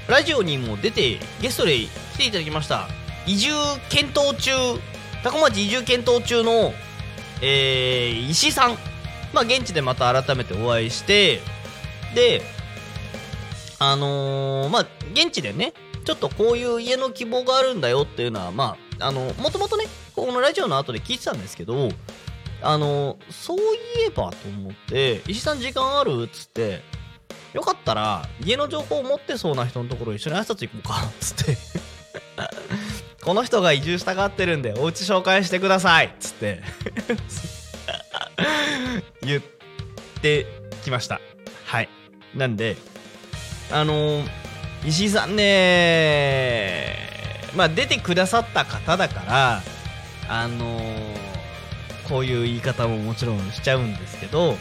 ラジオにも出てゲストで来ていただきました移住検討中高町移住検討中の、えー石井さん。まあ現地でまた改めてお会いしてであのーまあ現地でねちょっとこういう家の希望があるんだよっていうのはまああのもともとねこのラジオの後で聞いてたんですけどあのそういえばと思って石井さん時間あるっつってよかったら家の情報を持ってそうな人のところ一緒に挨拶行こうかつって。この人が移住したがってるんでお家紹介してくださいつって。言ってきました。はい。なんであの石井さんねまあ出てくださった方だからあのこういう言い方ももちろんしちゃうんですけど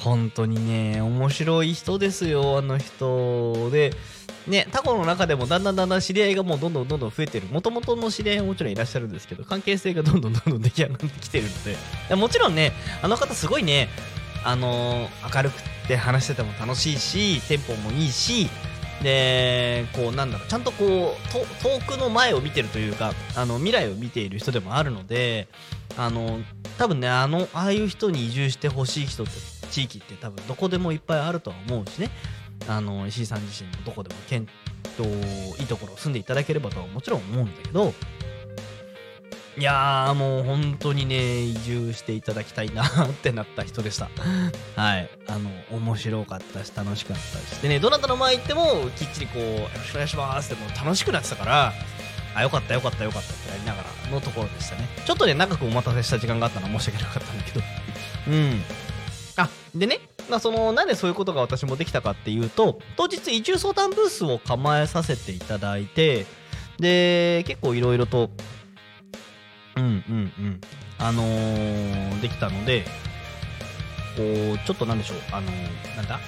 本当にね面白い人ですよあの人。でねタコの中でもだんだんだんだん知り合いがもうどんどんどんどん増えてる。もともとの知り合いはもちろんいらっしゃるんですけど関係性がどんどんどんどん出来上がってきてるので。もちろんねあの方すごいねあのー明るくて話してても楽しいしテンポもいいしでこうなんだろうちゃんとこう遠くの前を見てるというかあの未来を見ている人でもあるのであの多分ねあのああいう人に移住してほしい人って地域って多分どこでもいっぱいあるとは思うしね。あの石井さん自身もどこでも県といいところを住んでいただければとはもちろん思うんだけどいやーもう本当にね移住していただきたいなってなった人でした。はい。あの面白かったし楽しかったし。でねどなたの前行ってもきっちりこうよろしくお願いしますってもう楽しくなってたからあよかったよかったよかったってやりながらのところでしたね。ちょっとね長くお待たせした時間があったのは申し訳なかったんだけど。うん。あでね、まあ、そのなんでそういうことが私もできたかっていうと当日移住相談ブースを構えさせていただいてで結構いろいろとうんうんうん。あのーできたのでこうちょっとなんでしょう。あのーなんだ？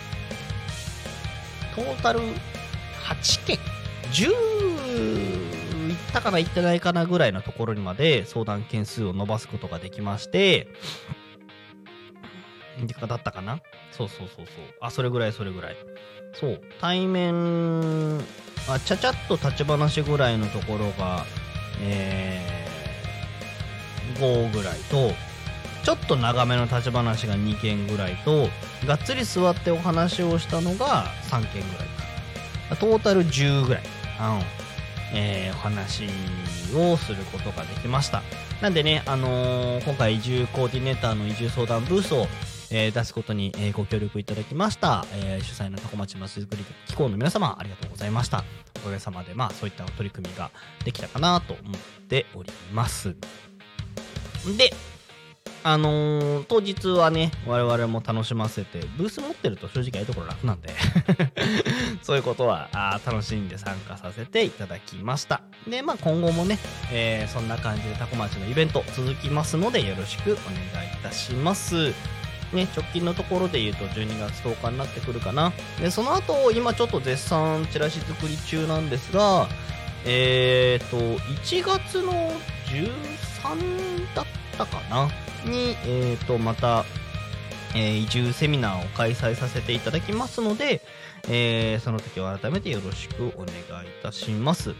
トータル8件10いったかないってないかなぐらいのところにまで相談件数を伸ばすことができましてだったかな？そうそうそうそう。あそれぐらいそれぐらい。そう。対面あちゃちゃっと立ち話ぐらいのところがえー、5ぐらいとちょっと長めの立ち話が2件ぐらいとがっつり座ってお話をしたのが3件ぐらいかトータル10ぐらい、うん。えーお話をすることができました。なんでね、あのー今回移住コーディネーターの移住相談ブースを、えー出すことに、えーご協力いただきました、えー主催のタコ町まちづくり機構の皆様ありがとうございました。おかげさまで、まあ、そういった取り組みができたかなと思っております。であのー当日はね我々も楽しませてブース持ってると正直ああいうところ楽なんで そういうことはあ楽しんで参加させていただきましたでまあ今後もね、えーそんな感じでタコ町のイベント続きますのでよろしくお願いいたしますね、直近のところで言うと12月10日になってくるかな。で、その後、今ちょっと絶賛チラシ作り中なんですが、えーと、1月の13だったかな？に、えーと、また、えー移住セミナーを開催させていただきますので、えーその時は改めてよろしくお願いいたします。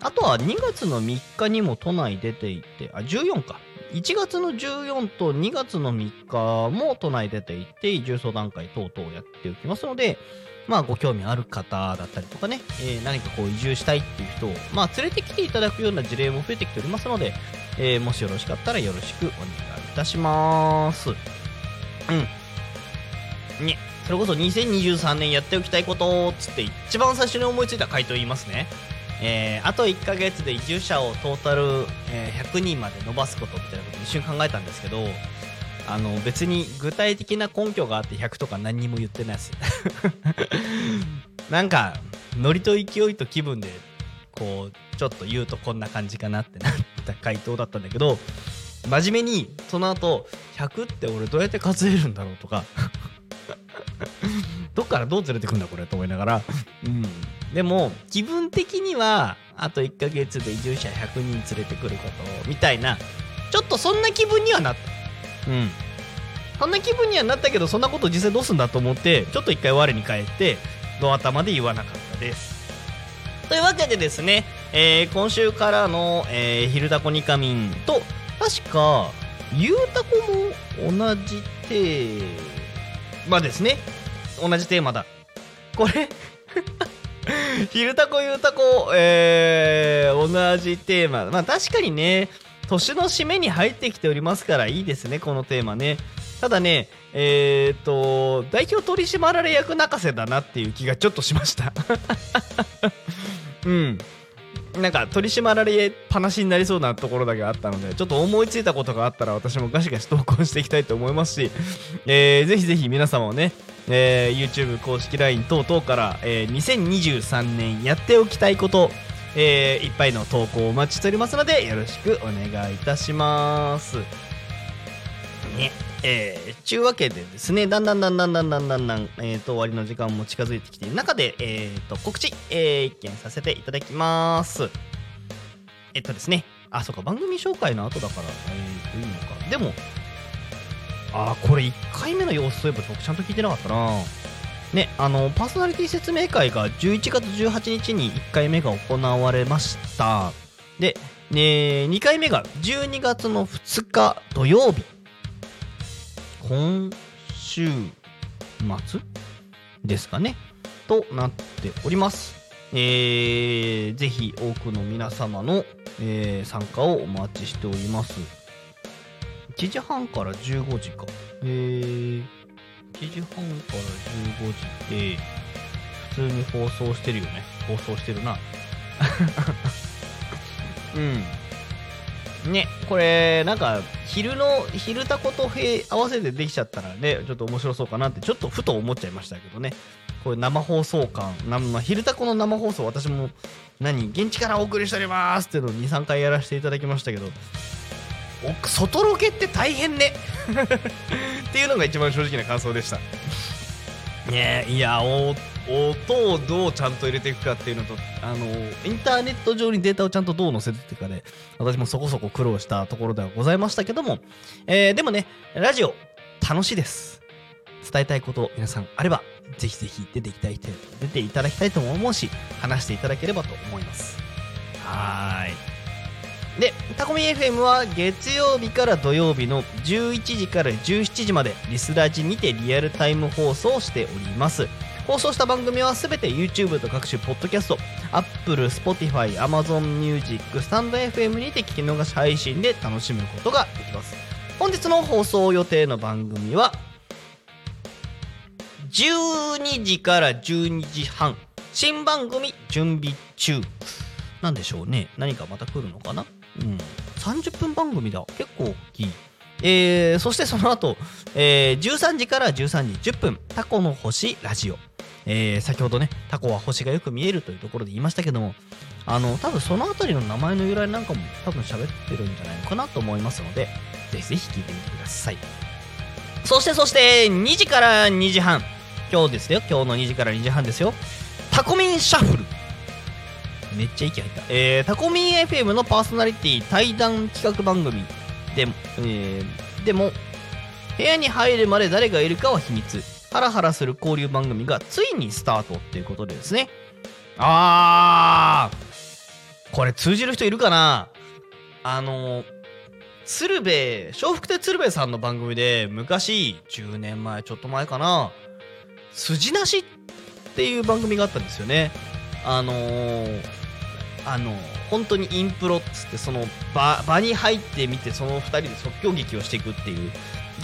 あとは2月の3日にも都内出ていて、あ、14か。1月の14と2月の3日も都内出ていて、移住相談会等々やっておきますので、まあご興味ある方だったりとかね、えー何かこう移住したいっていう人を、まあ連れてきていただくような事例も増えてきておりますので、えーもしよろしかったらよろしくお願いいたします。うん。ね、それこそ2023年やっておきたいことつって一番最初に思いついた回答言いますね。えーあと1ヶ月で移住者をトータル、えー100人まで伸ばすことみたいなこと一瞬考えたんですけど、あの別に具体的な根拠があって100とか何にも言ってないです。なんかノリと勢いと気分でこうちょっと言うとこんな感じかなってなった回答だったんだけど真面目にその後100って俺どうやって数えるんだろうとか どっからどう連れてくんだこれと思いながらうん。でも気分的にはあと1ヶ月で移住者100人連れてくることみたいなちょっとそんな気分にはなった。うん。そんな気分にはなったけどそんなこと実際どうすんだと思ってちょっと一回我に返ってドア頭で言わなかったです。というわけでですね、えー今週からの、えー、昼タコニカミンと確かゆうたこも同じテーマですね。同じテーマだ。これ 昼タコゆうたこ、えー同じテーマ。まあ確かにね年の締めに入ってきておりますからいいですねこのテーマね。ただねえっ、と代表取締役泣かせだなっていう気がちょっとしました。うん。なんか取り締まられっぱなしになりそうなところだけあったのでちょっと思いついたことがあったら私もガシガシ投稿していきたいと思いますし、えーぜひぜひ皆様もね、えー YouTube 公式 LINE 等々から、えー2023年やっておきたいこと、えーいっぱいの投稿をお待ちしておりますのでよろしくお願いいたします。ねえー、ちゅうわけでですね、だんだんだんだんだんだんだんだん、えー、と終わりの時間も近づいてきている中で、えー、と告知、えー一件させていただきます。えっとですね、あ、そうか、番組紹介の後だから、えー、といいのか。でも、あ、これ1回目の様子そういえば僕ちゃんと聞いてなかったな。ね、あの、パーソナリティ説明会が11月18日に1回目が行われました。で、ね、2回目が12月の2日土曜日。今週末ですかねとなっております。えー、ぜひ多くの皆様の、えー参加をお待ちしております。1時半から15時か。えー、1時半から15時って、普通に放送してるよね。放送してるな。うん。ね、これ、なんか、昼の、昼タコとへ合わせてできちゃったらね、ちょっと面白そうかなって、ちょっとふと思っちゃいましたけどね。これ生放送感、なまあ、昼タコの生放送、私も、何、現地からお送りしておりますっていうのを2、3回やらせていただきましたけど、外ロケって大変ね っていうのが一番正直な感想でした。ねいやおっ音をどうちゃんと入れていくかっていうのとあのインターネット上にデータをちゃんとどう載せていくかで私もそこそこ苦労したところではございましたけども、えーでもねラジオ楽しいです。伝えたいこと皆さんあればぜひぜひ出ていただきたい出ていただきたいとも思うし話していただければと思います。はーい。で、タコミ FM は月曜日から土曜日の11時から17時までリスラジにてリアルタイム放送しております。放送した番組はすべて YouTube と各種ポッドキャスト、Apple、Spotify、Amazon Music、スタンド FM にて聞き逃し配信で楽しむことができます。本日の放送予定の番組は12時から12時半新番組準備中。なんでしょうね。何かまた来るのかな？うん。30分番組だ。結構大きい。えー、そしてその後、えー、13時から13時10分タコの星ラジオ。えー、先ほどねタコは星がよく見えるというところで言いましたけどもあの多分その辺りの名前の由来なんかも多分喋ってるんじゃないのかなと思いますのでぜひぜひ聞いてみてください。そしてそして2時から2時半。今日ですよ。今日の2時から2時半ですよ。タコミンシャッフル。めっちゃ息入った、えー、タコミン FM のパーソナリティ対談企画番組で、えーでも部屋に入るまで誰がいるかは秘密。ハラハラする交流番組がついにスタートっていうことでですね。あーこれ通じる人いるかな？あの鶴瓶笑福亭鶴瓶さんの番組で昔10年前ちょっと前かな？筋なしっていう番組があったんですよね。あのーあの本当にインプロっつってその場場に入ってみてその2人で即興劇をしていくっていう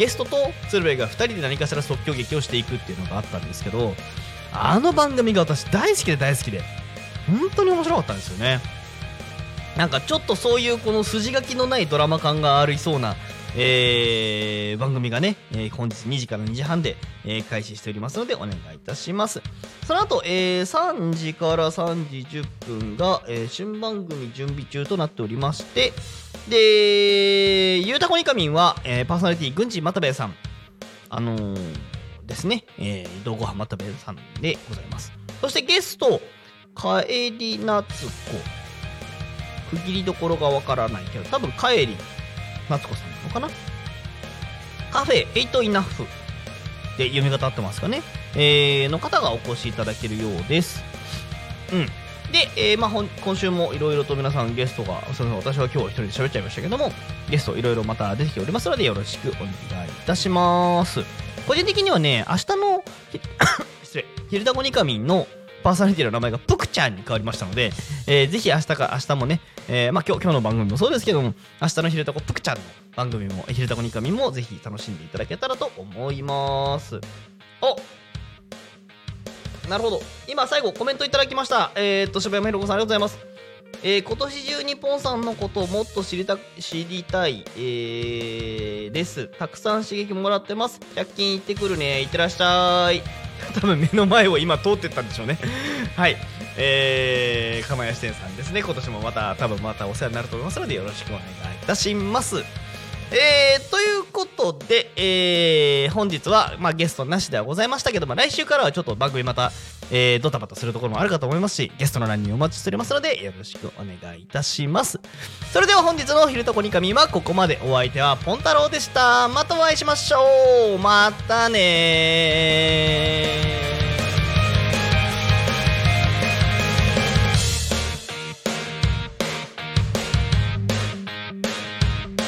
ゲストと鶴瓶が2人で何かしら即興劇をしていくっていうのがあったんですけどあの番組が私大好きで大好きで本当に面白かったんですよね。なんかちょっとそういうこの筋書きのないドラマ感がありそうな、えー番組がね、えー本日2時から2時半で、えー開始しておりますのでお願いいたします。その後、えー3時から3時10分が、えー新番組準備中となっておりましてでゆうたこにかみんは、えーパーソナリティ郡司又兵衛さん。あのーですね、えー、道後浜又兵衛さんでございます。そしてゲスト帰り夏子区切りどころがわからないけど多分帰り夏子さんなのかな？カフェエイトイナフ。で読み方合ってますかね？えー、の方がお越しいただけるようです。うん。で、えーまあ、今週もいろいろと皆さんゲストがすみません私は今日一人で喋っちゃいましたけどもゲストいろいろまた出てきておりますのでよろしくお願いいたします。個人的にはね明日の 失礼「ひるたこにかみん」のパーソナリティの名前がぷくちゃんに変わりましたので、えーぜひ明日か明日もね、えーまあ、今日今日の番組もそうですけども明日のひるたこぷくちゃんの番組もひるたこにかみんもぜひ楽しんでいただけたらと思います。おなるほど。今最後コメントいただきました。えー、っと柴山ひろ子さんありがとうございます。えー今年中にポンさんのことをもっと知りた知りたい、えーです。たくさん刺激もらってます。100均行ってくるね。いってらっしゃい。多分目の前を今通ってったんでしょうね。はい。えー、釜屋支店さんですね。今年もまた多分またお世話になると思いますのでよろしくお願いいたします。えー、ということで、えー本日は、まあ、ゲストなしではございましたけども来週からはちょっと番組また、えードタバタするところもあるかと思いますしゲストの乱入お待ちしておりますのでよろしくお願いいたします。それでは本日の「昼とこにかみ」はここまで。お相手はポン太郎でした。またお会いしましょう。またねー。